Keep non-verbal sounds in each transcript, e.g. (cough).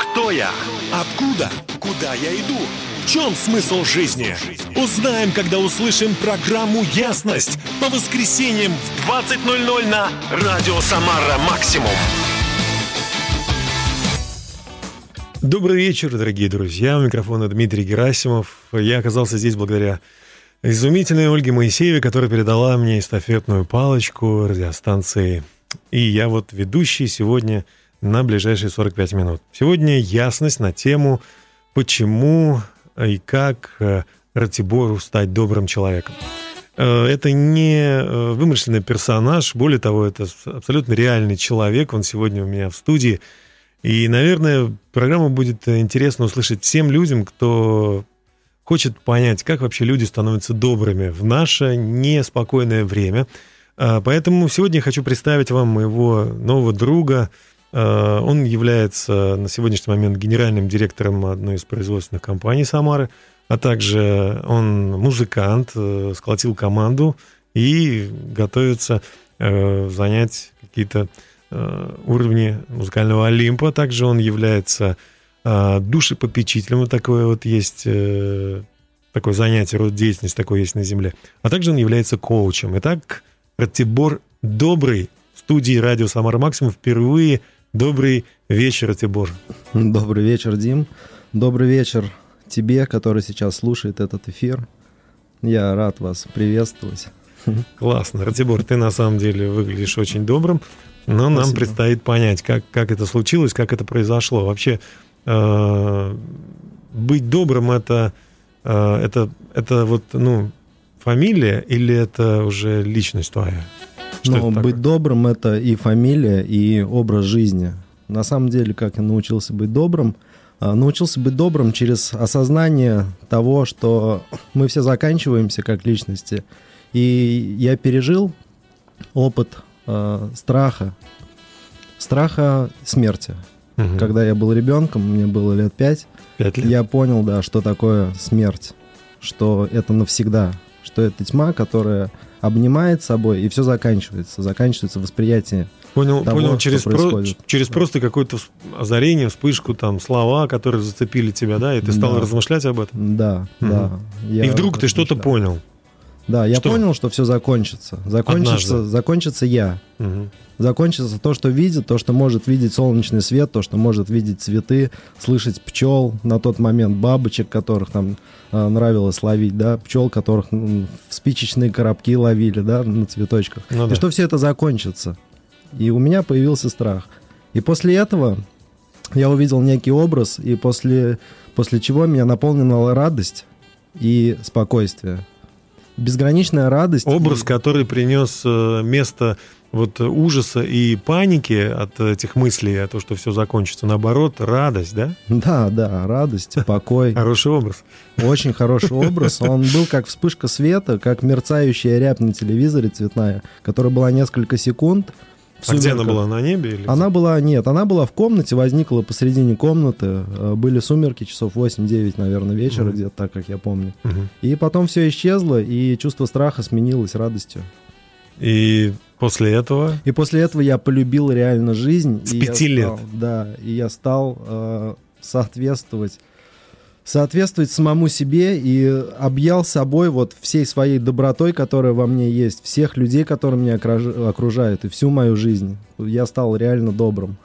Кто я? Откуда? Куда я иду? В чем смысл жизни? Узнаем, когда услышим программу «Ясность» по воскресеньям в 20.00 на Радио Самара Максимум. Добрый вечер, дорогие друзья. У микрофона Дмитрий Герасимов. Я оказался здесь благодаря изумительной Ольге Моисеевой, которая передала мне эстафетную палочку радиостанции. И я вот ведущий сегодня на ближайшие 45 минут. Сегодня ясность на тему, почему и как э, Ратибору стать добрым человеком. Э, это не э, вымышленный персонаж, более того, это абсолютно реальный человек. Он сегодня у меня в студии. И, наверное, программа будет интересно услышать всем людям, кто хочет понять, как вообще люди становятся добрыми в наше неспокойное время. Поэтому сегодня я хочу представить вам моего нового друга, он является на сегодняшний момент генеральным директором одной из производственных компаний Самары, а также он музыкант, э, сколотил команду и готовится э, занять какие-то уровни музыкального Олимпа. Также он является душепопечителем. Вот такое вот есть такое занятие, род деятельности такой есть на Земле. А также он является коучем. Итак, Ратибор Добрый в студии радио Самара Максимум впервые Добрый вечер, Тибор. Добрый вечер, Дим. Добрый вечер тебе, который сейчас слушает этот эфир. Я рад вас приветствовать. Классно. Ратибор, ты на самом деле выглядишь очень добрым, но Спасибо. нам предстоит понять, как, как это случилось, как это произошло. Вообще, э, быть добрым это, э, это, это вот, ну, фамилия или это уже личность твоя? Что Но быть добрым это и фамилия, и образ жизни. На самом деле, как я научился быть добрым, а, научился быть добрым через осознание того, что мы все заканчиваемся как личности. И я пережил опыт э, страха, страха смерти. Угу. Когда я был ребенком, мне было лет пять, пять лет. я понял, да, что такое смерть, что это навсегда, что это тьма, которая обнимает собой, и все заканчивается. Заканчивается восприятие Понял, того, понял через, про, через просто какое-то озарение, вспышку, там, слова, которые зацепили тебя, да, и ты стал да. размышлять об этом? Да, угу. да. Я и вдруг ты что-то понял. Да, я что? понял, что все закончится. Закончится, Однажды. закончится я. Угу. Закончится то, что видит, то, что может видеть солнечный свет, то, что может видеть цветы, слышать пчел на тот момент, бабочек, которых там э, нравилось ловить, да, пчел, которых в спичечные коробки ловили, да, на цветочках. Ну, да. И что все это закончится. И у меня появился страх. И после этого я увидел некий образ, и после, после чего меня наполнила радость и спокойствие безграничная радость. Образ, и... который принес э, место вот ужаса и паники от этих мыслей, о том, что все закончится. Наоборот, радость, да? Да, да, радость, покой. Хороший образ. Очень хороший образ. Он был как вспышка света, как мерцающая рябь на телевизоре цветная, которая была несколько секунд, а где она была, на небе? Или она была, нет, она была в комнате, возникла посредине комнаты. Э, были сумерки, часов 8-9, наверное, вечера, угу. где-то так, как я помню. Угу. И потом все исчезло, и чувство страха сменилось радостью. И после этого? И после этого я полюбил реально жизнь. С пяти лет? Стал, да, и я стал э, соответствовать соответствовать самому себе и объял собой вот всей своей добротой, которая во мне есть, всех людей, которые меня окружают, и всю мою жизнь. Я стал реально добрым.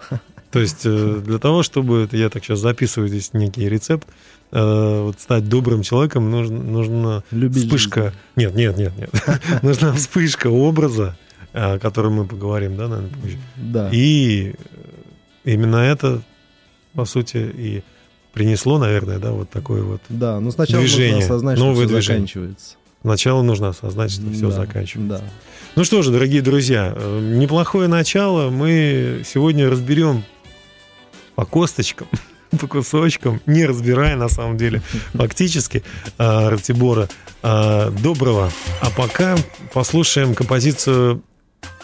То есть э, для того, чтобы, я так сейчас записываю здесь некий рецепт, э, вот стать добрым человеком, нужно, нужно Любить вспышка... Жизнь. Нет, нет, нет, нет. (laughs) Нужна вспышка образа, о котором мы поговорим, да, наверное, позже. Да. И именно это, по сути, и принесло, наверное, да, вот такое вот Да, но сначала движение, нужно осознать, что все движение. заканчивается. Сначала нужно осознать, что все да, заканчивается. Да. Ну что же, дорогие друзья, э, неплохое начало. Мы сегодня разберем по косточкам, (laughs) (laughs) по кусочкам, не разбирая на самом деле (laughs) фактически э, Ратибора э, Доброго. А пока послушаем композицию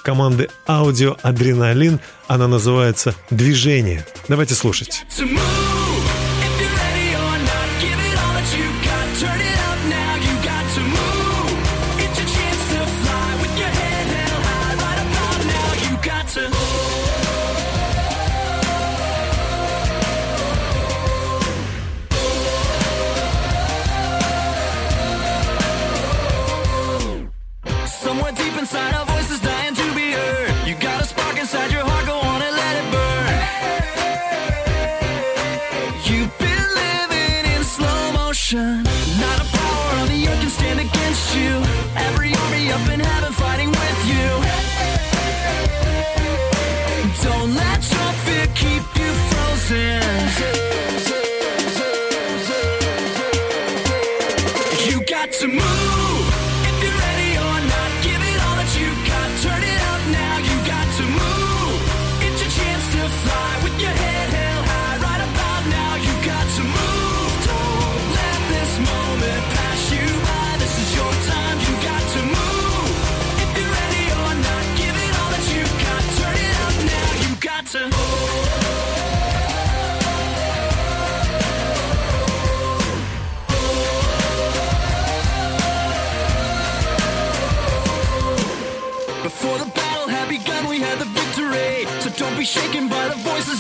команды Аудио Адреналин. Она называется «Движение». Давайте слушать.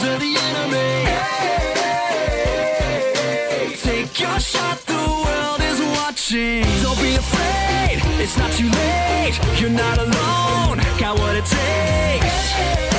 The enemy. Take your shot, the world is watching. Don't be afraid, it's not too late. You're not alone, got what it takes. God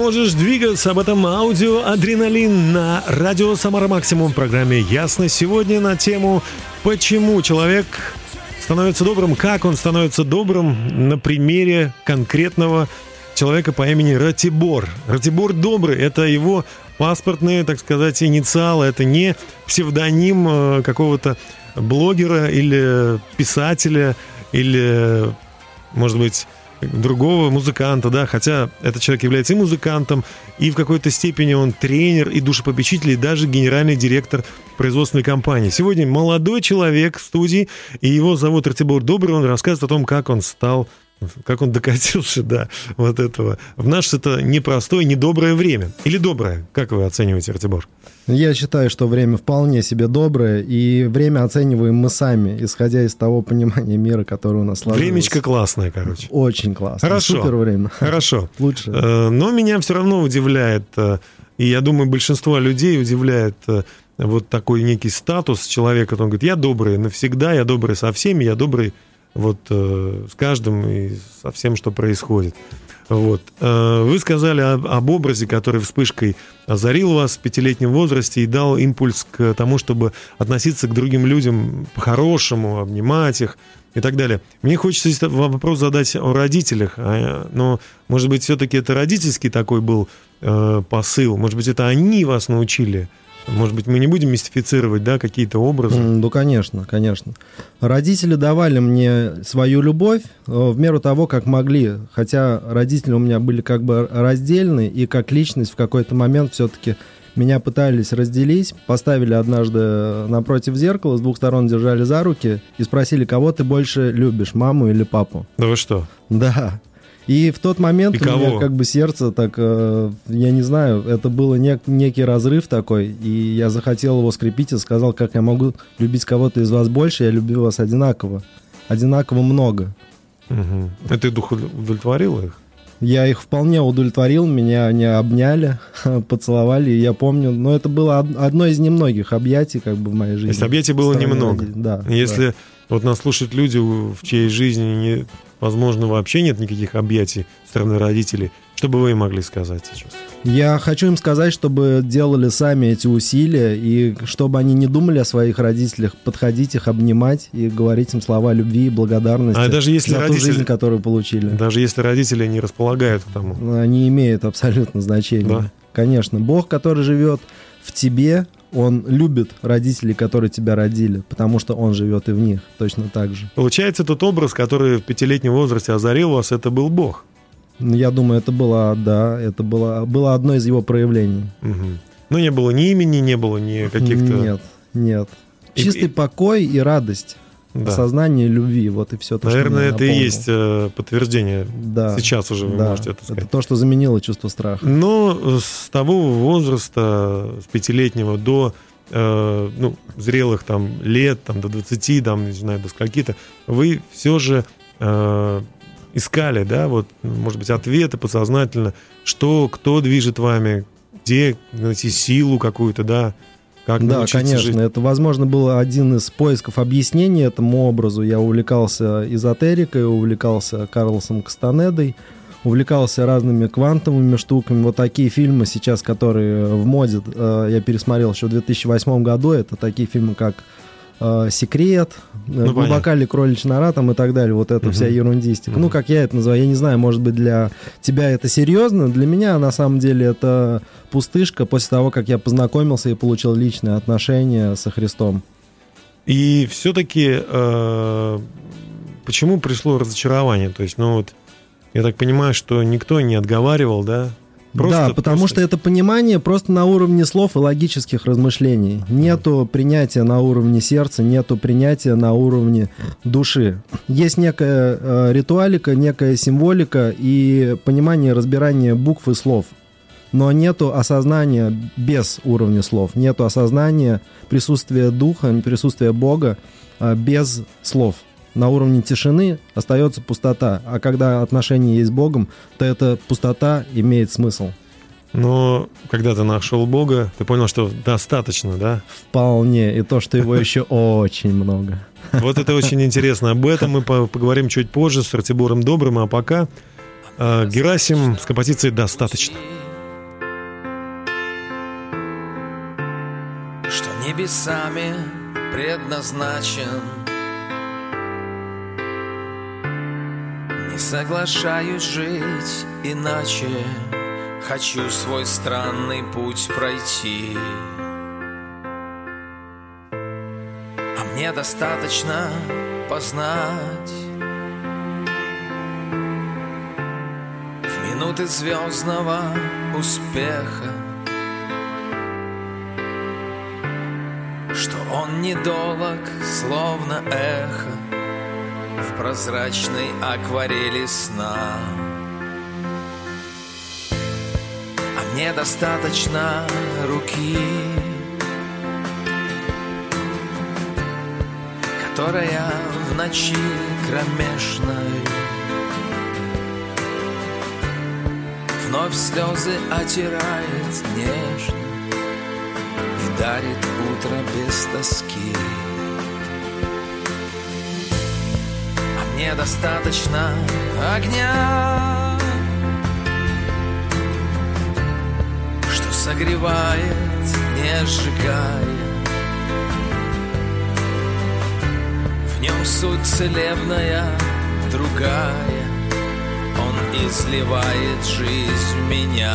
можешь двигаться об этом аудио «Адреналин» на радио «Самара Максимум» в программе «Ясно». Сегодня на тему «Почему человек становится добрым?» Как он становится добрым на примере конкретного человека по имени Ратибор. Ратибор Добрый – это его паспортные, так сказать, инициалы. Это не псевдоним э, какого-то блогера или писателя, или, может быть, другого музыканта, да, хотя этот человек является и музыкантом, и в какой-то степени он тренер и душепопечитель, и даже генеральный директор производственной компании. Сегодня молодой человек в студии, и его зовут Ратибор Добрый, он рассказывает о том, как он стал как он докатился до вот этого. В наше это непростое, недоброе время. Или доброе? Как вы оцениваете, Ратибор? Я считаю, что время вполне себе доброе, и время оцениваем мы сами, исходя из того понимания мира, которое у нас сложилось. Времечко классное, короче. Очень классно. Хорошо. Супер время. Хорошо. Лучше. Э, Но меня все равно удивляет, э, и я думаю, большинство людей удивляет э, вот такой некий статус человека. Он говорит, я добрый навсегда, я добрый со всеми, я добрый вот э, с каждым и со всем, что происходит. Вот. Э, Вы сказали об, об образе, который вспышкой озарил вас в пятилетнем возрасте и дал импульс к тому, чтобы относиться к другим людям по-хорошему, обнимать их и так далее. Мне хочется вам вопрос задать о родителях, а, но, может быть, все-таки это родительский такой был э, посыл, может быть, это они вас научили, может быть, мы не будем мистифицировать, да, какие-то образы. Ну, конечно, конечно. Родители давали мне свою любовь э, в меру того, как могли. Хотя родители у меня были как бы раздельны, и как личность в какой-то момент все-таки меня пытались разделить. Поставили однажды напротив зеркала, с двух сторон держали за руки и спросили, кого ты больше любишь, маму или папу? Да вы что? Да. И в тот момент И у меня кого? как бы сердце так, э, я не знаю, это было нек- некий разрыв такой, и я захотел его скрепить и сказал, как я могу любить кого-то из вас больше, я люблю вас одинаково. Одинаково много. Мгм. Это и дух удовлетворило их? Я их вполне удовлетворил, меня они обняли, (laughs) поцеловали, и я помню, но это было од- одно из немногих объятий как бы в моей жизни. То есть объятий было стороны немного. Да. Если Вот нас слушают люди, в чьей жизни, не, возможно, вообще нет никаких объятий со стороны родителей. Что бы вы им могли сказать сейчас? Я хочу им сказать, чтобы делали сами эти усилия, и чтобы они не думали о своих родителях, подходить их, обнимать и говорить им слова любви и благодарности А даже если за ту родители- жизнь, которую получили. Даже если родители не располагают к тому. Они имеют абсолютно значение. Да. Конечно. Бог, который живет в тебе, он любит родителей, которые тебя родили, потому что он живет и в них точно так же. Получается, тот образ, который в пятилетнем возрасте озарил вас, это был Бог. Ну, Я думаю, это было, да, это было, было одно из его проявлений. Мгм. Ну, не было ни имени, не было ни каких-то... Нет, нет. И- Чистый покой и радость. Да. Осознание любви, вот и все то, Наверное, это и есть э, подтверждение. Да. Сейчас уже вы Да. можете это сказать. то, что заменило чувство страха. Но э, с того возраста, с пятилетнего до э, ну, зрелых там лет, там, до 20, там, не знаю, до скольки-то, вы все же э, искали, да, вот, может быть, ответы подсознательно, что, кто движет вами, где найти силу какую-то, да, как Да, конечно, жить. это, возможно, был один из поисков объяснения этому образу. Я увлекался эзотерикой, увлекался Карлосом Кастанедой, увлекался разными квантовыми штуками. Вот такие фильмы сейчас, которые в моде, э, я пересмотрел еще в 2008 году, это такие фильмы, как э, «Секрет», э, Ну, «Глубока ли кроличья нора» там и так далее. Вот это Мгм. вся ерундистика. Мгм. Ну, как я это называю, я не знаю, может быть, для тебя это серьезно, для меня на самом деле это пустышка после того, как я познакомился и получил личные отношения со Христом. И все-таки почему пришло разочарование? То есть, ну вот, я так понимаю, что никто не отговаривал, да? Да, потому просто- что это понимание просто на уровне слов и логических размышлений. Нету принятия на уровне сердца, нету принятия на уровне души. Есть некая э, ритуалика, некая символика и понимание разбирания букв и слов. Но нету осознания без уровня слов, нету осознания присутствия духа, присутствия Бога э, без слов. На уровне тишины остается пустота, а когда отношения есть с Богом, то эта пустота имеет смысл. Но когда ты нашел Бога, ты понял, что достаточно, да? Вполне. И то, что его еще (laughs) очень много. Вот это очень интересно. Об этом мы по- поговорим чуть позже с Ратибором Добрым, а пока э, Герасим с композицией «Достаточно». что небесами предназначен. Соглашаюсь жить иначе, хочу свой странный путь пройти. А мне достаточно познать в минуты звездного успеха. что он недолог, словно эхо в прозрачной акварели сна. А мне достаточно руки, которая в ночи кромешной вновь слезы отирает нежно и дарит утро без тоски. А мне достаточно огня, что согревает, не сжигая. В нем суть целебная, другая. Он изливает жизнь в меня.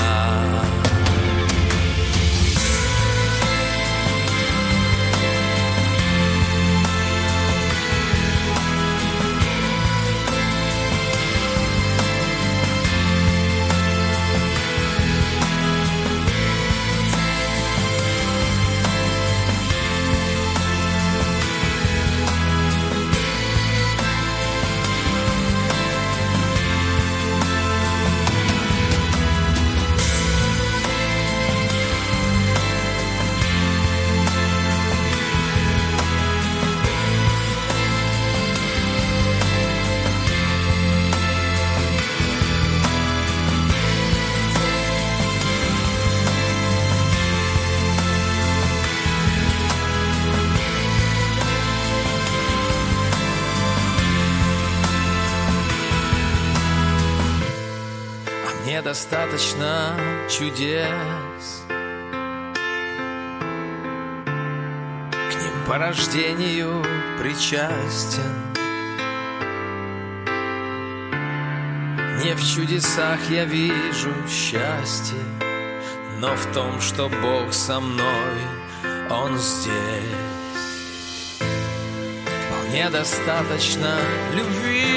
Достаточно чудес. К ним по рождению причастен. Не в чудесах я вижу счастье Но в том, что Бог со мной, Он здесь. Вполне достаточно любви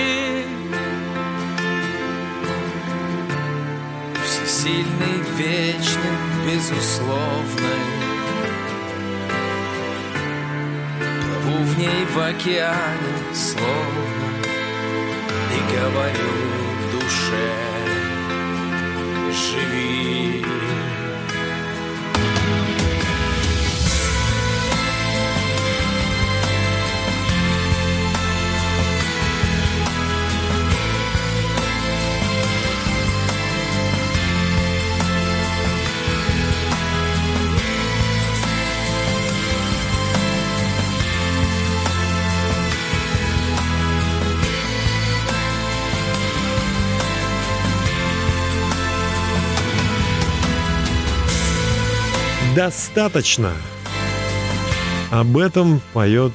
Всесильный, вечный, безусловный. Плыву в ней в океане словно И говорю душе Живи Достаточно. Об этом поет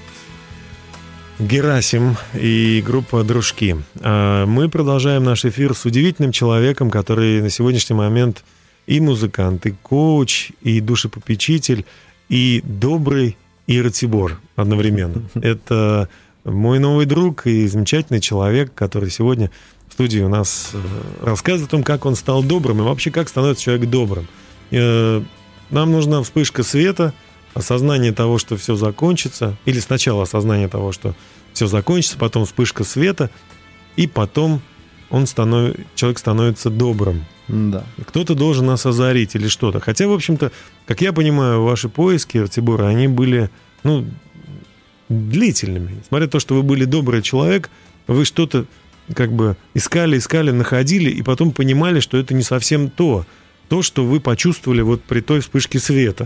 Герасим и группа «Дружки». А Мы продолжаем наш эфир с удивительным человеком, который на сегодняшний момент и музыкант, и коуч, и душепопечитель, и добрый, и ратибор одновременно. (laughs) Это мой новый друг и замечательный человек, который сегодня в студии у нас э, рассказывает о том, как он стал добрым и вообще как становится человек добрым. Нам нужна вспышка света, осознание того, что все закончится, или сначала осознание того, что все закончится, потом вспышка света, и потом он станов... человек становится добрым. Да. Кто-то должен нас озарить или что-то. Хотя, в общем-то, как я понимаю, ваши поиски, Артибора, они были, ну, длительными. Несмотря на то, что вы были добрый человек, вы что-то как бы искали, искали, находили, и потом понимали, что это не совсем то, то, что вы почувствовали вот при той вспышке света.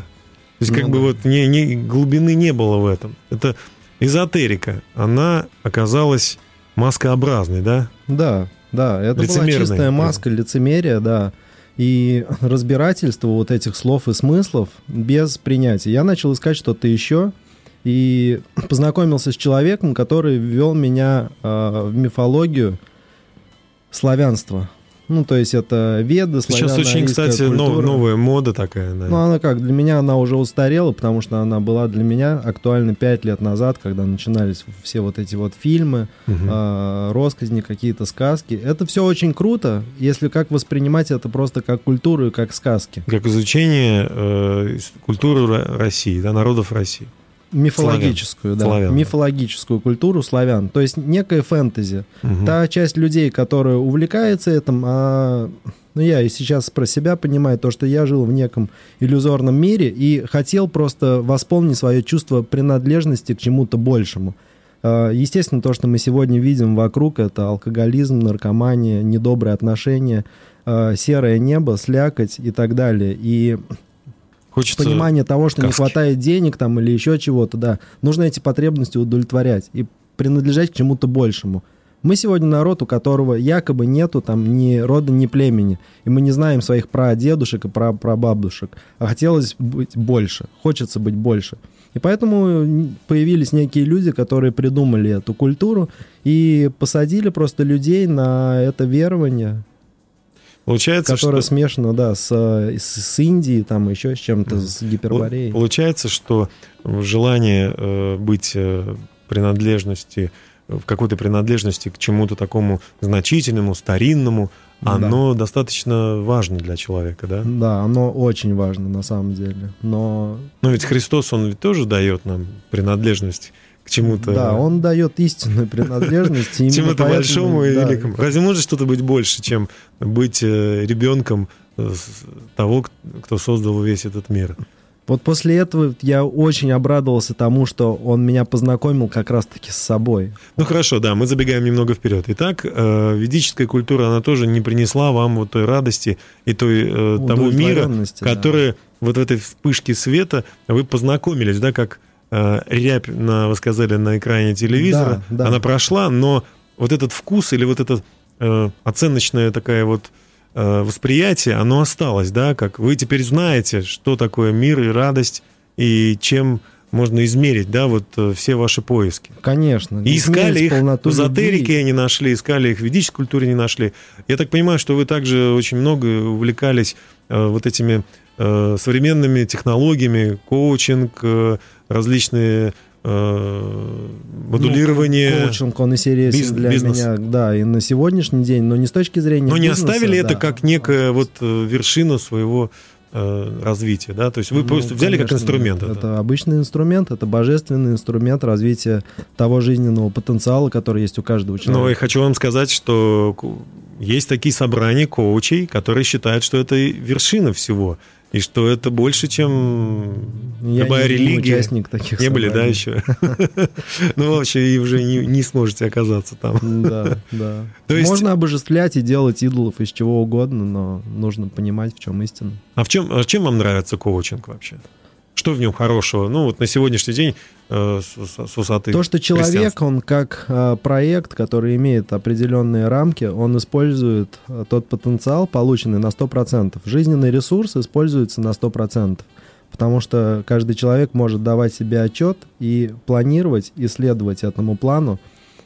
То есть, как Ну бы да. вот не, не, глубины не было в этом. Это эзотерика. Она оказалась маскообразной, да? Да, да, это была чистая да. маска лицемерия, да. И разбирательство вот этих слов и смыслов без принятия. Я начал искать что-то еще и (clears throat) познакомился с человеком, который ввел меня э, в мифологию славянства. Ну, то есть это веды, Сейчас очень, кстати, нов- новая мода такая. да. Ну, она как, для меня она уже устарела, потому что она была для меня актуальна 5 лет назад, когда начинались все вот эти вот фильмы, Мгм. э, росказни, какие-то сказки. Это все очень круто, если как воспринимать это просто как культуру и как сказки. Как изучение э, культуры Ро- России, да, народов России. Мифологическую, да. Славян. Мифологическую культуру славян. То есть некое фэнтези. Мгм. Та часть людей, которая увлекается этим, а ну, я и сейчас про себя понимаю, то, что я жил в неком иллюзорном мире и хотел просто восполнить свое чувство принадлежности к чему-то большему. А, Естественно, то, что мы сегодня видим вокруг, это алкоголизм, наркомания, недобрые отношения, а, серое небо, слякоть и так далее. И Хочется... понимание того, что не сказки. хватает денег там или еще чего-то, да. Нужно эти потребности удовлетворять и принадлежать к чему-то большему. Мы сегодня народ, у которого якобы нету там ни рода, ни племени. И мы не знаем своих прадедушек и пра прабабушек. А хотелось быть больше. Хочется быть больше. И поэтому появились некие люди, которые придумали эту культуру и посадили просто людей на это верование, Получается, которое что... смешано, да, с, с, с Индией, там еще с чем-то, с гипербореей. Получается, что желание э, быть э, принадлежности, в какой-то принадлежности к чему-то такому значительному, старинному, Да. оно достаточно важно для человека, да? Да, оно очень важно на самом деле. Но Но ведь Христос, он ведь тоже дает нам принадлежность к чему-то... да, он дает истинную принадлежность. чему-то большому и великому. Разве может что-то быть больше, чем быть э, ребенком э, того, кто создал весь этот мир? Вот после этого я очень обрадовался тому, что он меня познакомил как раз-таки с собой. Ну хорошо, да, мы забегаем немного вперед. Итак, э, ведическая культура, она тоже не принесла вам вот той радости и той, э, того мира, да. который вот в этой вспышке света вы познакомились, да, как рябь, на, вы сказали, на экране телевизора, Да, да. она прошла, но вот этот вкус или вот эта э, оценочная такая вот э, восприятие, оно осталось, да, как вы теперь знаете, что такое мир и радость, и чем можно измерить, да, вот э, все ваши поиски. Конечно. И искали их в эзотерике не нашли, искали их в ведической культуре не нашли. Я так понимаю, что вы также очень много увлекались э, вот этими э, современными технологиями, коучинг, э, различные э, модулирование. Ну, коучинг, он интересен биз- для бизнес. меня, да, и на сегодняшний день, но не с точки зрения Но не бизнеса, оставили это да. как некая вот э, вершина своего э, развития, да? То есть вы Ну, просто взяли как конечно, инструмент Это. это. обычный инструмент, это божественный инструмент развития того жизненного потенциала, который есть у каждого человека. Но я хочу вам сказать, что есть такие собрания коучей, которые считают, что это и вершина всего, и что это больше, чем Я любая не- не религия. участник таких Не были, да, собраний. еще? (laughs) Ну, вообще, и уже не не сможете оказаться там. Да, да. Можно обожествлять и делать идолов из чего угодно, но нужно понимать, в чем истина. А в чем, а чем вам нравится коучинг вообще? Что в нем хорошего? Ну, вот на сегодняшний день э, с, с- высоты То, что человек, он как э, проект, который имеет определенные рамки, он использует э, тот потенциал, полученный на 100%. Жизненный ресурс используется на 100%. Потому что каждый человек может давать себе отчет и планировать, и следовать этому плану.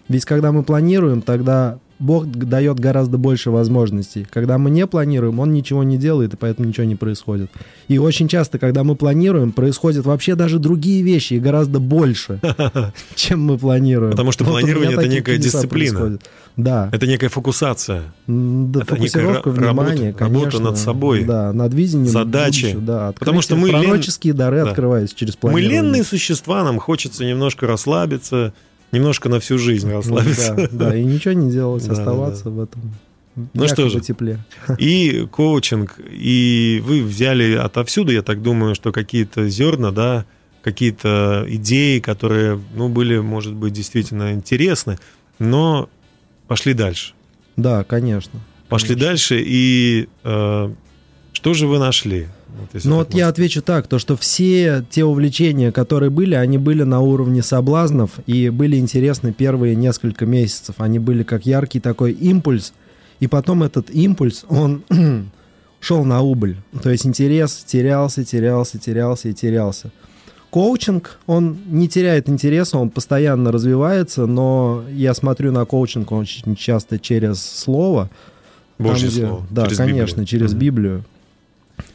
Ведь когда мы планируем, тогда Бог дает гораздо больше возможностей. Когда мы не планируем, Он ничего не делает, и поэтому ничего не происходит. И очень часто, когда мы планируем, происходят вообще даже другие вещи, и гораздо больше, (laughs) чем мы планируем. Потому что планирование — это некая дисциплина. Да. Это некая фокусация. Да, это некая фокусировка работа- внимания, работа конечно. над собой. Да, над видением. Задачи. будущего, Да, Потому что мы лен- пророческие дары Да. открываются через Мы планирование. ленные существа, нам хочется немножко расслабиться, немножко на всю жизнь Ну, расслабиться. Да, да, и ничего не делать, Да, оставаться в этом. Ну что же. тепле. И коучинг, и вы взяли отовсюду, я так думаю, что какие-то зерна, да, какие-то идеи, которые, ну, были, может быть, действительно интересны, но пошли дальше. Да, конечно. Пошли Конечно. дальше, и э, что же вы нашли? Вот Ну так вот я можно отвечу так, то что все те увлечения, которые были, они были на уровне соблазнов и были интересны первые несколько месяцев. Они были как яркий такой импульс, и потом этот импульс, он (clears throat) шел на убыль. То есть интерес терялся, терялся, терялся и терялся. Коучинг, он не теряет интереса, он постоянно развивается, но я смотрю на коучинг очень часто через слово. там, Божье где- слово. Да, через конечно, Библию. через Мгм. Библию.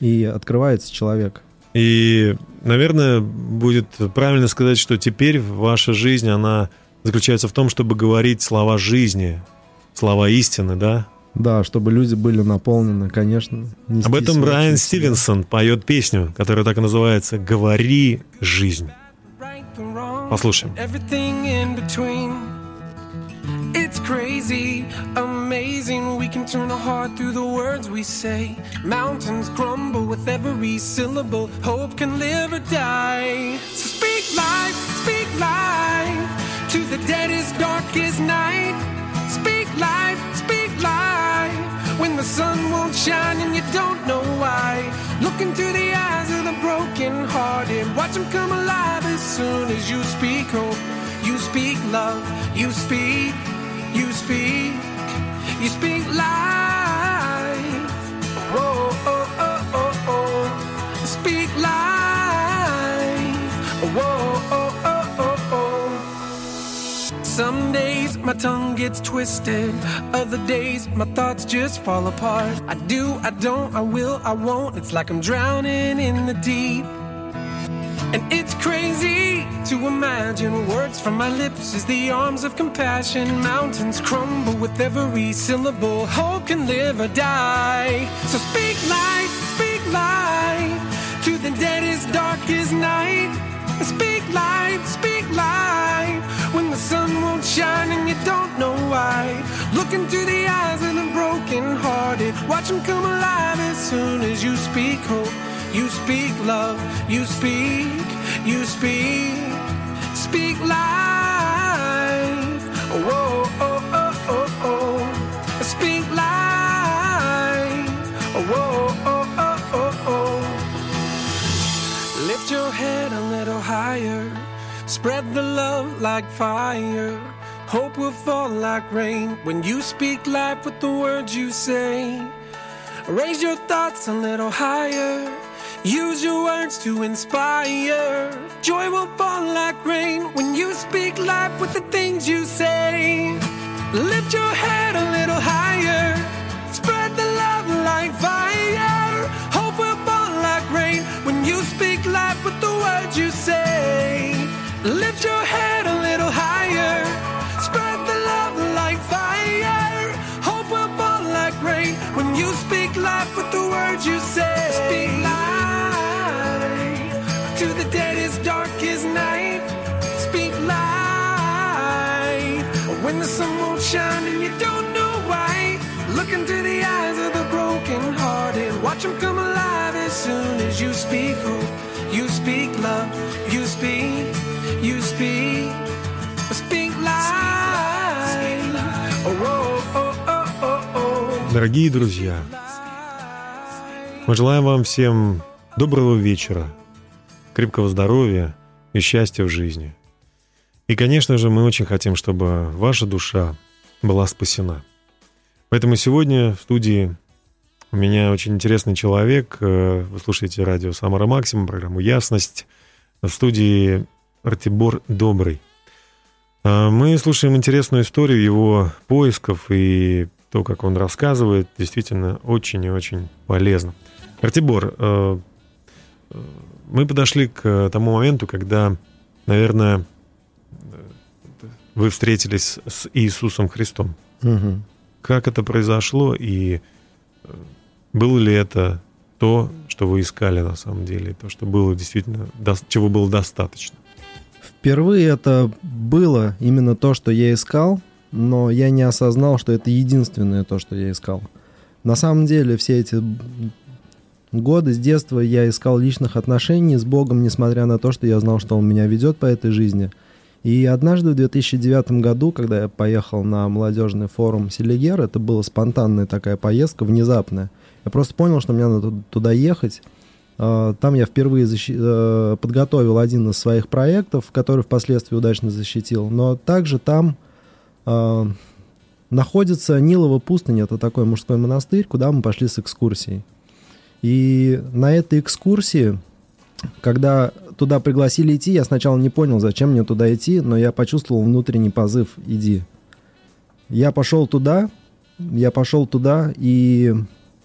И открывается человек. И, наверное, будет правильно сказать, что теперь ваша жизнь, она заключается в том, чтобы говорить слова жизни, слова истины, да? Да, чтобы люди были наполнены, конечно. Об этом честь. Стивенсон поет песню, которая так и называется «Говори жизнь». Послушаем. Turn a heart through the words we say. Mountains crumble with every syllable. Hope can live or die. So speak life, speak life to the deadest, darkest night. Speak life, speak life when the sun won't shine and you don't know why. Look into the eyes of the broken hearted. Watch them come alive as soon as you speak hope. You speak love, you speak, you speak, you speak life. Whoa, oh, oh, oh, oh. Speak life. Whoa, oh, oh, oh, oh. Some days my tongue gets twisted. Other days my thoughts just fall apart. I do, I don't, I will, I won't. It's like I'm drowning in the deep. And it's crazy to imagine words from my lips as the arms of compassion. Mountains crumble with every syllable. Hope can live or die. So speak light, speak light to the deadest, darkest night. Speak light, speak light when the sun won't shine and you don't know why. Look into the eyes of the broken hearted. Watch them come alive as soon as you speak hope. You speak love, you speak, you speak, speak life. Whoa, oh, oh, oh, oh. Speak life. Whoa, oh, oh, oh, oh. Lift your head a little higher. Spread the love like fire. Hope will fall like rain when you speak life with the words you say. Raise your thoughts a little higher. Use your words to inspire. Joy will fall like rain when you speak life with the things you say. Lift your head a little higher. Spread the love like fire. Hope will fall like rain when you speak life with the words you say. Lift your head Дорогие друзья, мы желаем вам всем доброго вечера, крепкого здоровья и счастья в жизни. И, конечно же, мы очень хотим, чтобы ваша душа была спасена. Поэтому сегодня в студии у меня очень интересный человек. Э, Вы слушаете радио «Самара Максимум», программу «Ясность». В студии Артибор Добрый. А, Мы слушаем интересную историю его поисков и то, как он рассказывает, действительно очень и очень полезно. Артибор, э, э, мы подошли к тому моменту, когда, наверное, э, вы встретились с Иисусом Христом. Мгм. Как это произошло и э, было ли это то, что вы искали на самом деле, то, что было действительно, чего было достаточно? Впервые это было именно то, что я искал, но я не осознал, что это единственное то, что я искал. На самом деле все эти годы с детства я искал личных отношений с Богом, несмотря на то, что я знал, что Он меня ведет по этой жизни. И однажды в 2009 году, когда я поехал на молодежный форум Селигер, это была спонтанная такая поездка, внезапная. Я просто понял, что мне надо туда ехать. А, Там я впервые защи- э, подготовил один из своих проектов, который впоследствии удачно защитил. Но также там а, находится Нилова пустынь, это такой мужской монастырь, куда мы пошли с экскурсией. И на этой экскурсии, когда туда пригласили идти, я сначала не понял, зачем мне туда идти, но я почувствовал внутренний позыв «иди». Я пошел туда, я пошел туда, и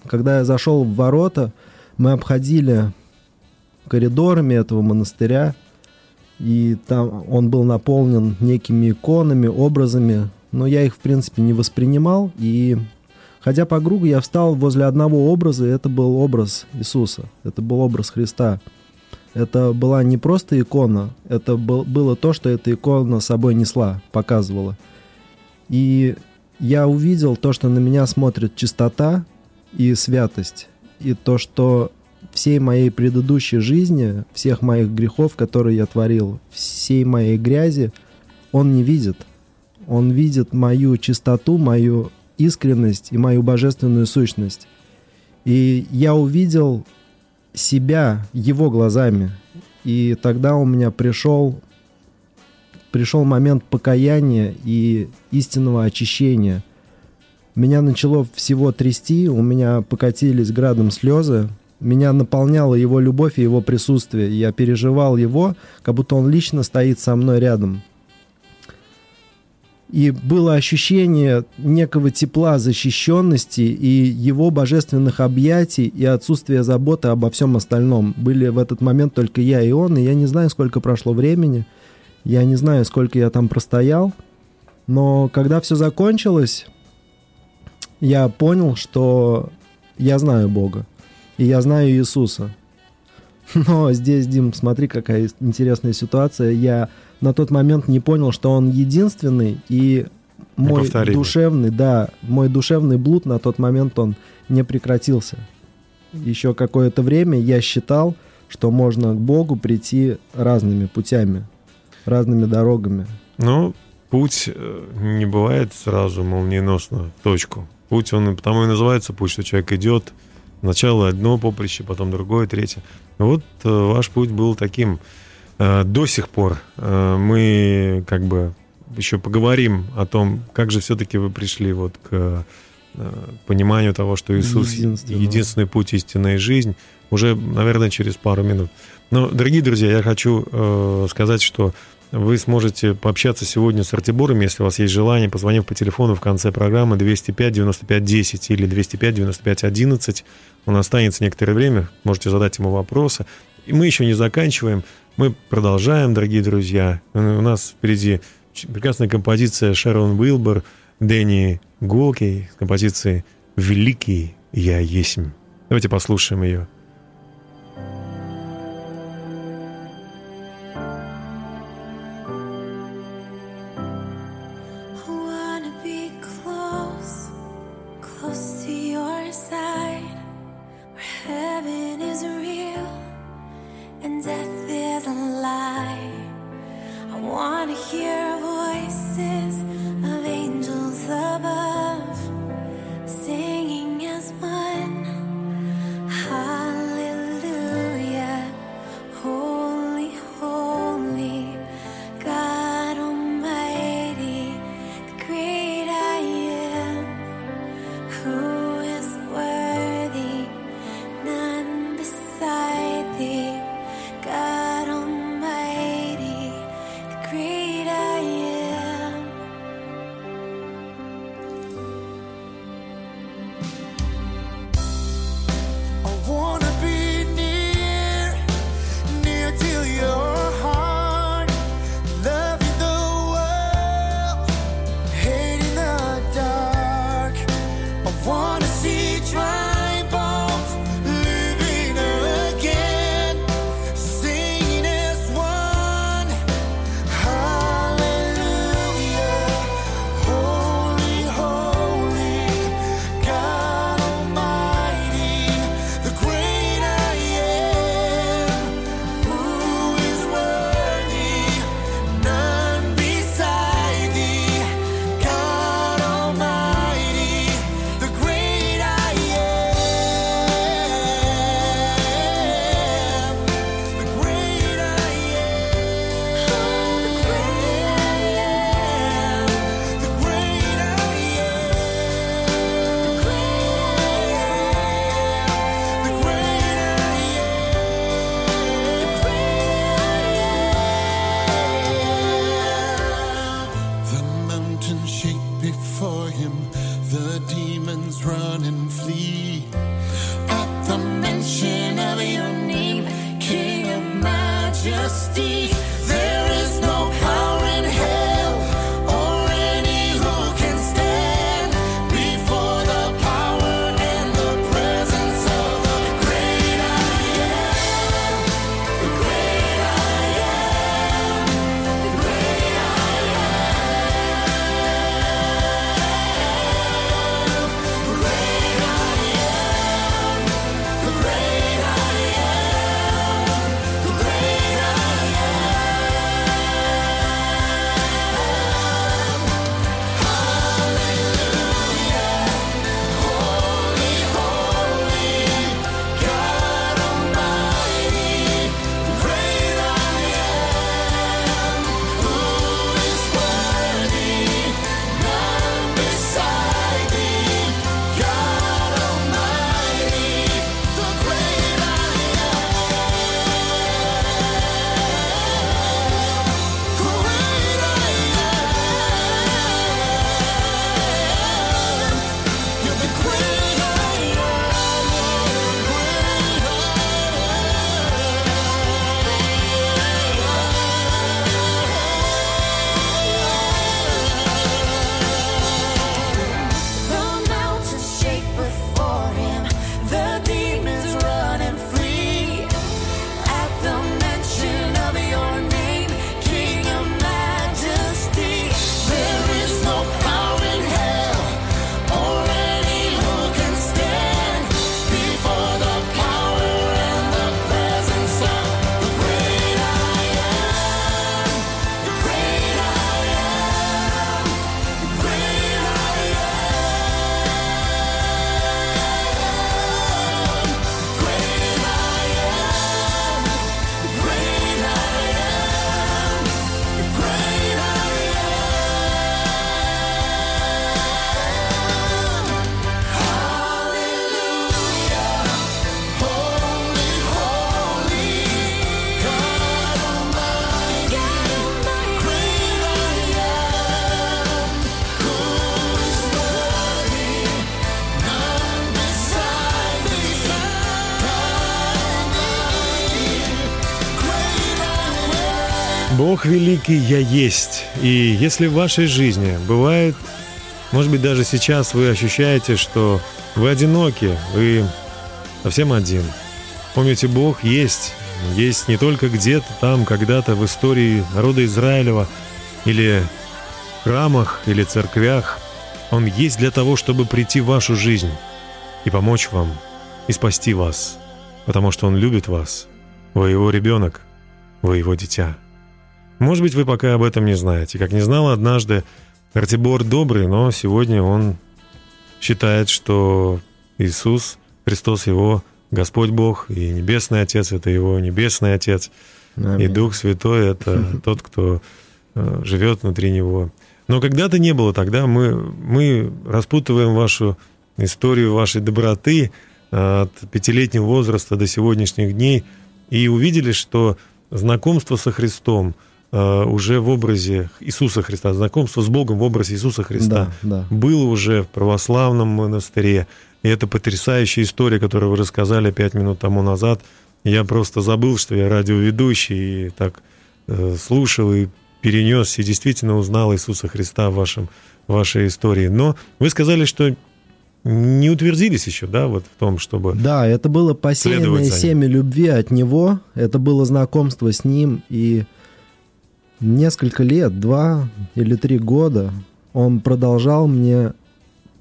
когда я зашел в ворота, мы обходили коридорами этого монастыря, и там он был наполнен некими иконами, образами, но я их, в принципе, не воспринимал, и ходя по кругу, я встал возле одного образа, и это был образ Иисуса, это был образ Христа. Это была не просто икона, это был- было то, что эта икона собой несла, показывала. И я увидел то, что на меня смотрит чистота и святость, и то, что всей моей предыдущей жизни, всех моих грехов, которые я творил, всей моей грязи, он не видит. Он видит мою чистоту, мою искренность и мою божественную сущность. И я увидел себя его глазами. И тогда у меня пришел, пришел момент покаяния и истинного очищения. Меня начало всего трясти, у меня покатились градом слезы. Меня наполняла его любовь и его присутствие. Я переживал его, как будто он лично стоит со мной рядом. И было ощущение некого тепла, защищенности и его божественных объятий и отсутствия заботы обо всем остальном. Были в этот момент только я и он, и я не знаю, сколько прошло времени, я не знаю, сколько я там простоял, но когда все закончилось, я понял, что я знаю Бога, и я знаю Иисуса. Но здесь, Дим, смотри, какая интересная ситуация. Я на тот момент не понял, что он единственный, и мой душевный, да, мой душевный блуд на тот момент он не прекратился. Еще какое-то время я считал, что можно к Богу прийти разными путями, разными дорогами. Ну, путь э, не бывает сразу молниеносно в точку. Путь, он потому и называется путь, что человек идет Сначала одно поприще, потом другое, третье. Вот э, ваш путь был таким. Э, до сих пор э, мы как бы еще поговорим о том, как же все-таки вы пришли вот к пониманию того, что Иисус единственный путь, истинная жизнь, уже, наверное, через пару минут. Но, дорогие друзья, я хочу сказать, что вы сможете пообщаться сегодня с Артибором, если у вас есть желание, позвонив по телефону в конце программы 205-95-10 или 205-95-11. Он останется некоторое время, можете задать ему вопросы. И мы еще не заканчиваем, мы продолжаем, дорогие друзья. Э, у нас впереди прекрасная композиция Шерон Уилбер, Дэнни Голки, композиции «Великий я есмь». Давайте послушаем ее. Just eat. Великий я есть. И если в вашей жизни бывает, может быть, даже сейчас вы ощущаете, что вы одиноки, вы совсем один. Помните, Бог есть. Есть не только где-то там, когда-то в истории народа Израилева, или храмах, или церквях. Он есть для того, чтобы прийти в вашу жизнь и помочь вам, и спасти вас, потому что Он любит вас. Вы его ребенок, вы его дитя. Может быть, вы пока об этом не знаете. Как не знал однажды Артибор добрый, но сегодня он считает, что Иисус, Христос его Господь Бог, и Небесный Отец – это его Небесный Отец, и Аминь. Дух Святой – это (laughs) тот, кто э, живет внутри него. Но когда-то не было тогда, мы, мы распутываем вашу историю вашей доброты э, от пятилетнего возраста до сегодняшних дней и увидели, что знакомство со Христом уже в образе Иисуса Христа, знакомство с Богом в образе Иисуса Христа Да, да. было уже в православном монастыре. И это потрясающая история, которую вы рассказали пять минут тому назад. Я просто забыл, что я радиоведущий, и так э, слушал и перенес, и действительно узнал Иисуса Христа в, вашем, вашей истории. Но вы сказали, что не утвердились еще, да, вот в том, чтобы... Да, это было посеянное семя любви от него, это было знакомство с ним, и несколько лет, два или три года, он продолжал мне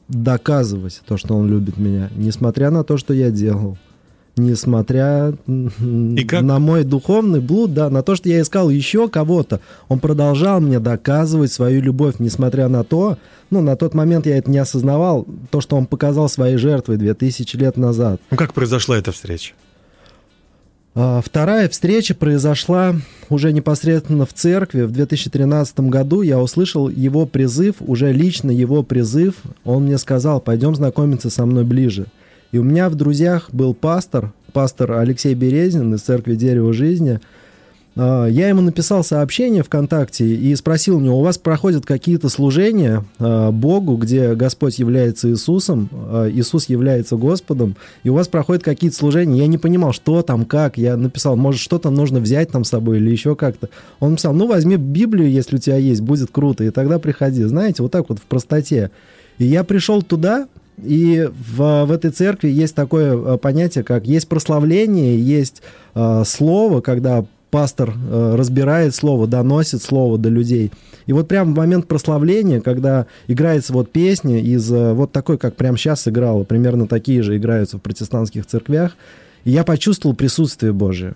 доказывать то, что он любит меня, несмотря на то, что я делал. Несмотря И как? на мой духовный блуд, да, на то, что я искал еще кого-то, он продолжал мне доказывать свою любовь, несмотря на то, ну, на тот момент я это не осознавал, то, что он показал своей жертвой 2000 лет назад. Ну, как произошла эта встреча? А, Вторая встреча произошла уже непосредственно в церкви. В 2013 году я услышал его призыв, уже лично его призыв. Он мне сказал, пойдем знакомиться со мной ближе. И у меня в друзьях был пастор, пастор Алексей Березин из церкви Дерево Жизни. А, Я ему написал сообщение ВКонтакте и спросил у него, у вас проходят какие-то служения а, Богу, где Господь является Иисусом, а, Иисус является Господом, и у вас проходят какие-то служения. Я не понимал, что там, как. Я написал, может, что-то нужно взять там с собой или еще как-то. Он написал, ну, возьми Библию, если у тебя есть, будет круто, и тогда приходи. Знаете, вот так вот в простоте. И я пришел туда, и в, в этой церкви есть такое понятие, как есть прославление, есть э, слово, когда пастор э, разбирает слово, доносит слово до людей. И вот прямо в момент прославления, когда играется вот песня из э, вот такой, как прямо сейчас играла, примерно такие же играются в протестантских церквях, я почувствовал присутствие Божие.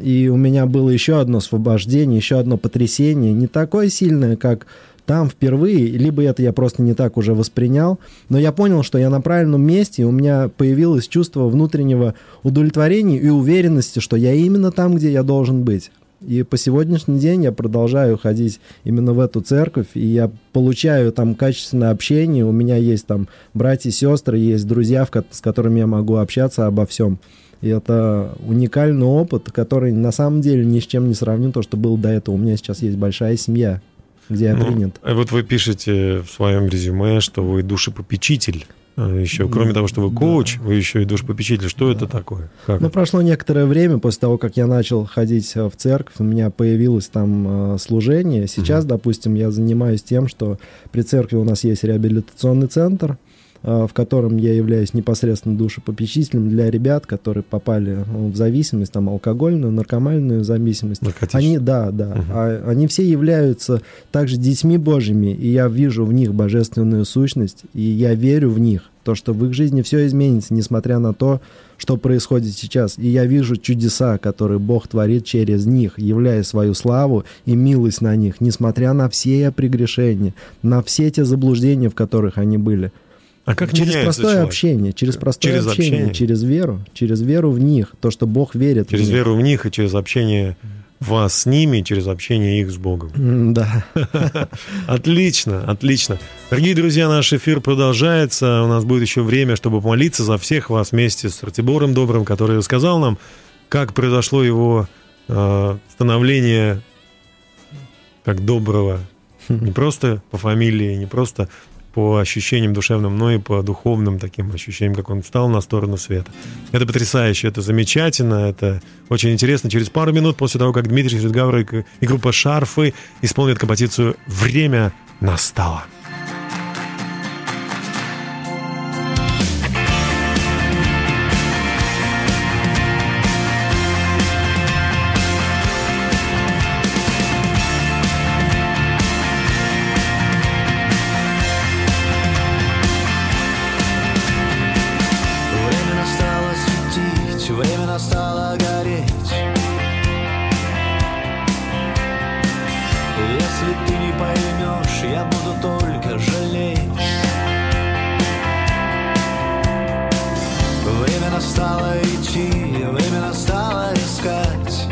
И у меня было еще одно освобождение, еще одно потрясение, не такое сильное, как там впервые, либо это я просто не так уже воспринял, но я понял, что я на правильном месте, и у меня появилось чувство внутреннего удовлетворения и уверенности, что я именно там, где я должен быть. И по сегодняшний день я продолжаю ходить именно в эту церковь, и я получаю там качественное общение, у меня есть там братья и сестры, есть друзья, с которыми я могу общаться обо всем. И это уникальный опыт, который на самом деле ни с чем не сравним то, что было до этого. У меня сейчас есть большая семья, где я Ну, принят. а вот вы пишете в своем резюме, что вы душепопечитель. А Еще, кроме того, что вы коуч, вы еще и душепопечитель. Что это такое? Как Ну, это? прошло некоторое время после того, как я начал ходить э, в церковь, у меня появилось там э, служение. Сейчас, допустим, я занимаюсь тем, что при церкви у нас есть реабилитационный центр, э, в котором я являюсь непосредственно душепопечителем для ребят, которые попали ну, в зависимость, там, алкогольную, наркомальную зависимость. Они, да, да. А они все являются также детьми Божьими, и я вижу в них божественную сущность, и я верю в них, то, что в их жизни все изменится, несмотря на то, что происходит сейчас. И я вижу чудеса, которые Бог творит через них, являя свою славу и милость на них, несмотря на все прегрешения, на все те заблуждения, в которых они были. А как через простое человек? общение, через простое Через общение, общение. через веру, через веру в них, то, что Бог верит. в Через них. веру в них и через общение вас с ними, через общение их с Богом. Да. (laughs) Отлично, отлично. Дорогие друзья, наш эфир продолжается. У нас будет еще время, чтобы помолиться за всех вас вместе с Ратибором Добрым, который рассказал нам, как произошло его э, становление как доброго. (laughs) Не просто по фамилии, не просто по ощущениям душевным, но и по духовным таким ощущениям, как он встал на сторону света. Это потрясающе, это замечательно, это очень интересно. Через пару минут после того, как Дмитрий Шридгавр и группа «Шарфы» исполнят композицию «Время настало». Она стала гореть. Если ты не поймешь, я буду только жалеть. Время настало идти, время настало искать.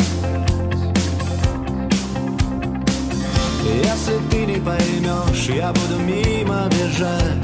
Если ты не поймешь, я буду мимо бежать.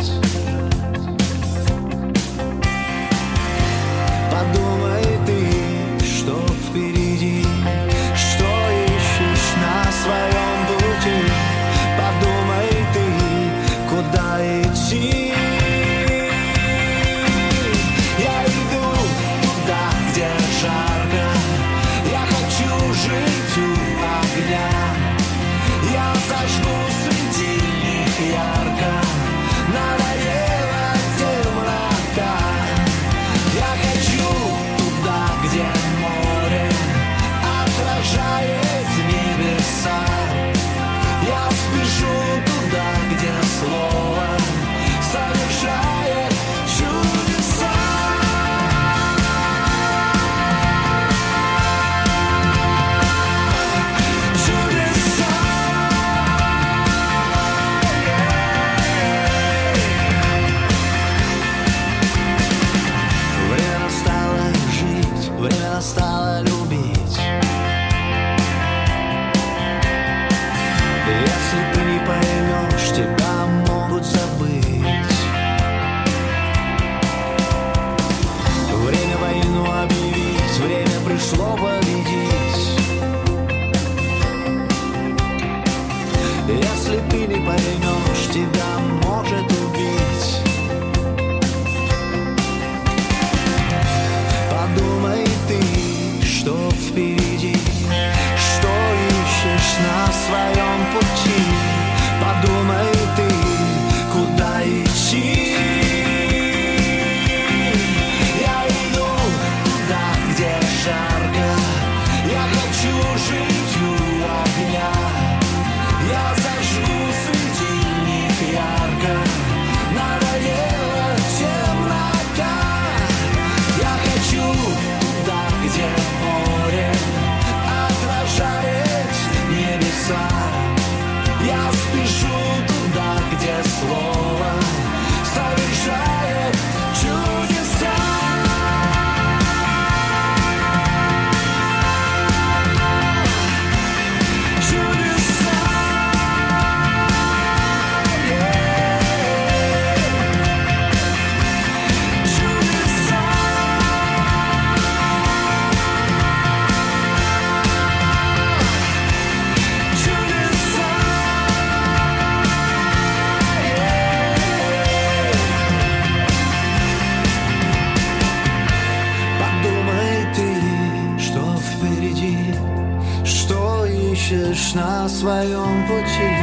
лишь на своем пути.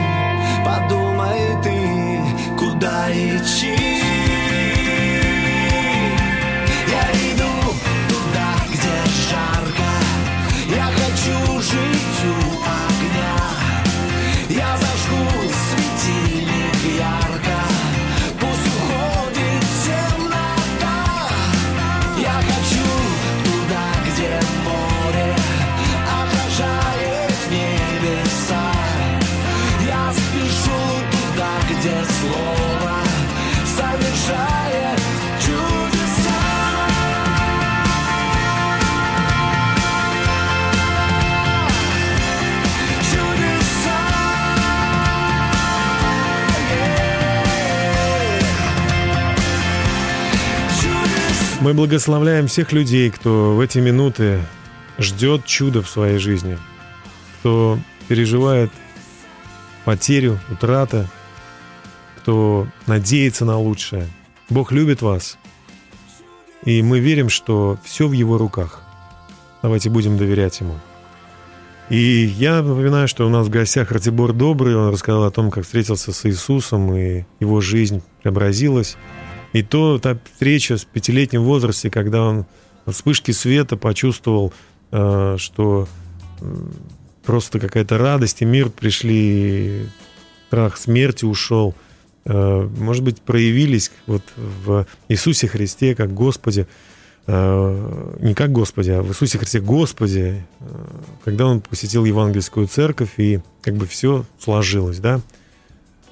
Подумай ты, куда идти. Мы благословляем всех людей, кто в эти минуты ждет чуда в своей жизни, кто переживает потерю, утрата, кто надеется на лучшее. Бог любит вас, и мы верим, что все в Его руках. Давайте будем доверять Ему. И я напоминаю, что у нас в гостях Ратибор Добрый. Он рассказал о том, как встретился с Иисусом, и его жизнь преобразилась. И то, та встреча в пятилетнем возрасте, когда он в вспышке света почувствовал, э, что просто какая-то радость и мир пришли, страх смерти ушел. Э, Может быть, проявились вот в Иисусе Христе как Господе, э, не как Господи, а в Иисусе Христе Господи, когда он посетил евангельскую церковь, и как бы все сложилось, да?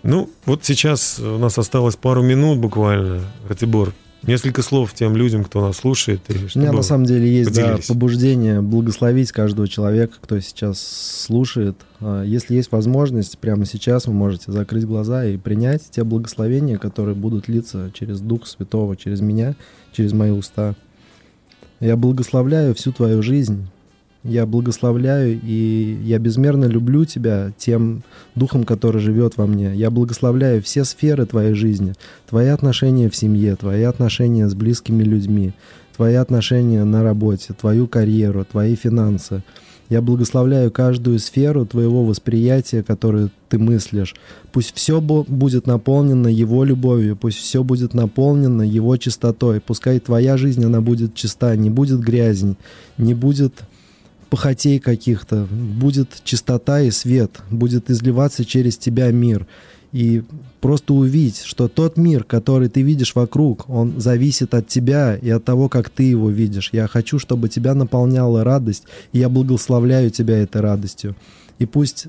Ну, вот сейчас у нас осталось пару минут буквально, Ратибор. Несколько слов тем людям, кто нас слушает. И У меня на самом деле есть да, побуждение благословить каждого человека, кто сейчас слушает. А, Если есть возможность, прямо сейчас вы можете закрыть глаза и принять те благословения, которые будут литься через Дух Святого, через меня, через мои уста. Я благословляю всю твою жизнь. Я благословляю, и я безмерно люблю тебя тем духом, который живет во мне. Я благословляю все сферы твоей жизни. Твои отношения в семье, твои отношения с близкими людьми, твои отношения на работе, твою карьеру, твои финансы. Я благословляю каждую сферу твоего восприятия, которую ты мыслишь. Пусть все будет наполнено Его любовью, пусть все будет наполнено Его чистотой. Пускай твоя жизнь, она будет чиста, не будет грязи, не будет похотей каких-то, будет чистота и свет, будет изливаться через тебя мир. И просто увидеть, что тот мир, который ты видишь вокруг, он зависит от тебя и от того, как ты его видишь. Я хочу, чтобы тебя наполняла радость, и я благословляю тебя этой радостью. И пусть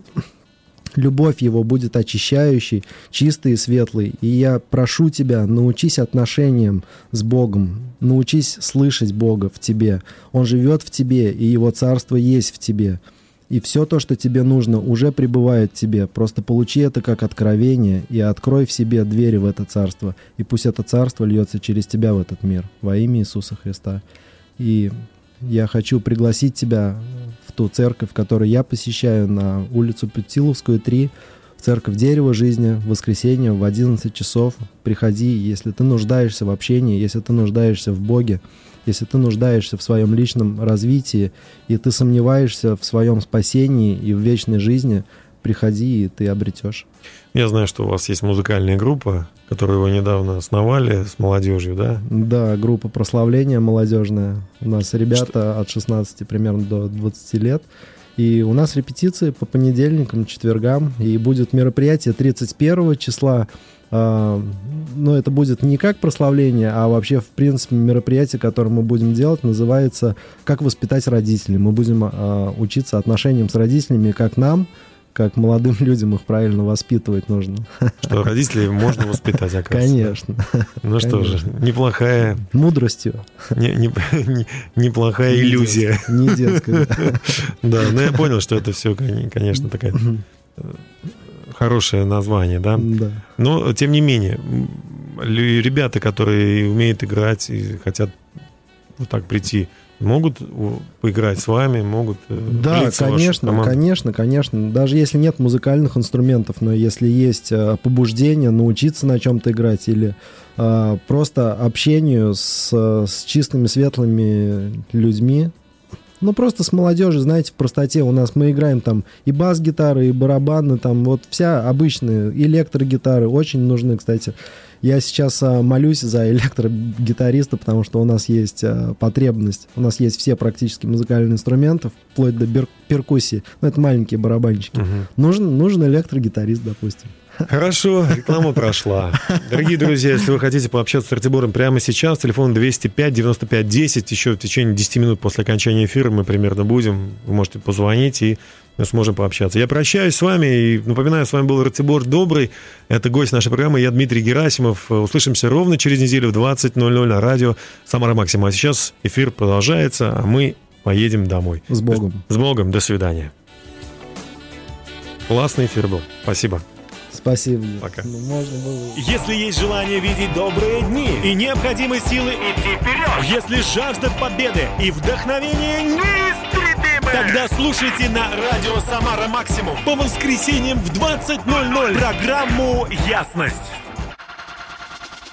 любовь его будет очищающей, чистой и светлой. И я прошу тебя, научись отношениям с Богом, научись слышать Бога в тебе. Он живет в тебе, и его царство есть в тебе. И все то, что тебе нужно, уже пребывает в тебе. Просто получи это как откровение и открой в себе двери в это царство. И пусть это царство льется через тебя в этот мир. Во имя Иисуса Христа. И я хочу пригласить тебя ту церковь, которую я посещаю на улицу Путиловскую, 3, в церковь Дерево Жизни, в воскресенье в 11 часов. Приходи, если ты нуждаешься в общении, если ты нуждаешься в Боге, если ты нуждаешься в своем личном развитии, и ты сомневаешься в своем спасении и в вечной жизни, приходи, и ты обретешь. Я знаю, что у вас есть музыкальная группа, которую вы недавно основали с молодежью, да? Да, группа прославления молодежная. У нас ребята от 16 примерно до 20 лет. И у нас репетиции по понедельникам, четвергам. И будет мероприятие 31 числа. А, Но это будет не как прославление, а вообще, в принципе, мероприятие, которое мы будем делать, называется «Как воспитать родителей». Мы будем а, учиться отношениям с родителями, как нам, как молодым людям их правильно воспитывать нужно. Что родителей можно воспитать, оказывается. Конечно. Ну что же, неплохая, Мудростью. не- не- не- неплохая Не иллюзия. Не детской. да. Но я понял, что это все, конечно, такая э, хорошее название, да. Да. Но, тем не менее, ребята, которые умеют играть и хотят вот так прийти, могут поиграть с вами, могут э, Да, конечно, конечно, конечно. Даже если нет музыкальных инструментов, но если есть э, побуждение научиться на чем-то играть или э, просто общению с, с чистыми, светлыми людьми, ну, просто с молодежью, знаете, в простоте. У нас мы играем там и бас-гитары, и барабаны, там вот вся обычные электрогитары очень нужны, кстати. Я сейчас а, молюсь за электрогитариста, потому что у нас есть а, потребность. У нас есть все практически музыкальные инструменты, вплоть до бер- перкуссии. Ну, это маленькие барабанчики. Мгм. Нужен, нужен электрогитарист, допустим. Хорошо, реклама прошла. Дорогие друзья, если вы хотите пообщаться с Артибором прямо сейчас, телефон 205 95 10, еще в течение 10 минут после окончания эфира мы примерно будем, вы можете позвонить и мы сможем пообщаться. Я прощаюсь с вами и напоминаю, с вами был Ратибор Добрый, это гость нашей программы, я Дмитрий Герасимов. Услышимся ровно через неделю в 20.00 на радио Самара Максима. А сейчас эфир продолжается, а мы поедем домой. С Богом. С Богом, до свидания. Классный эфир был, спасибо. Спасибо. Пока. Ну, можно было... Если есть желание видеть добрые дни и необходимы силы идти вперед, если жажда победы и вдохновение неистребимы, тогда слушайте на радио Самара Максимум по воскресеньям в 20.00 программу «Ясность».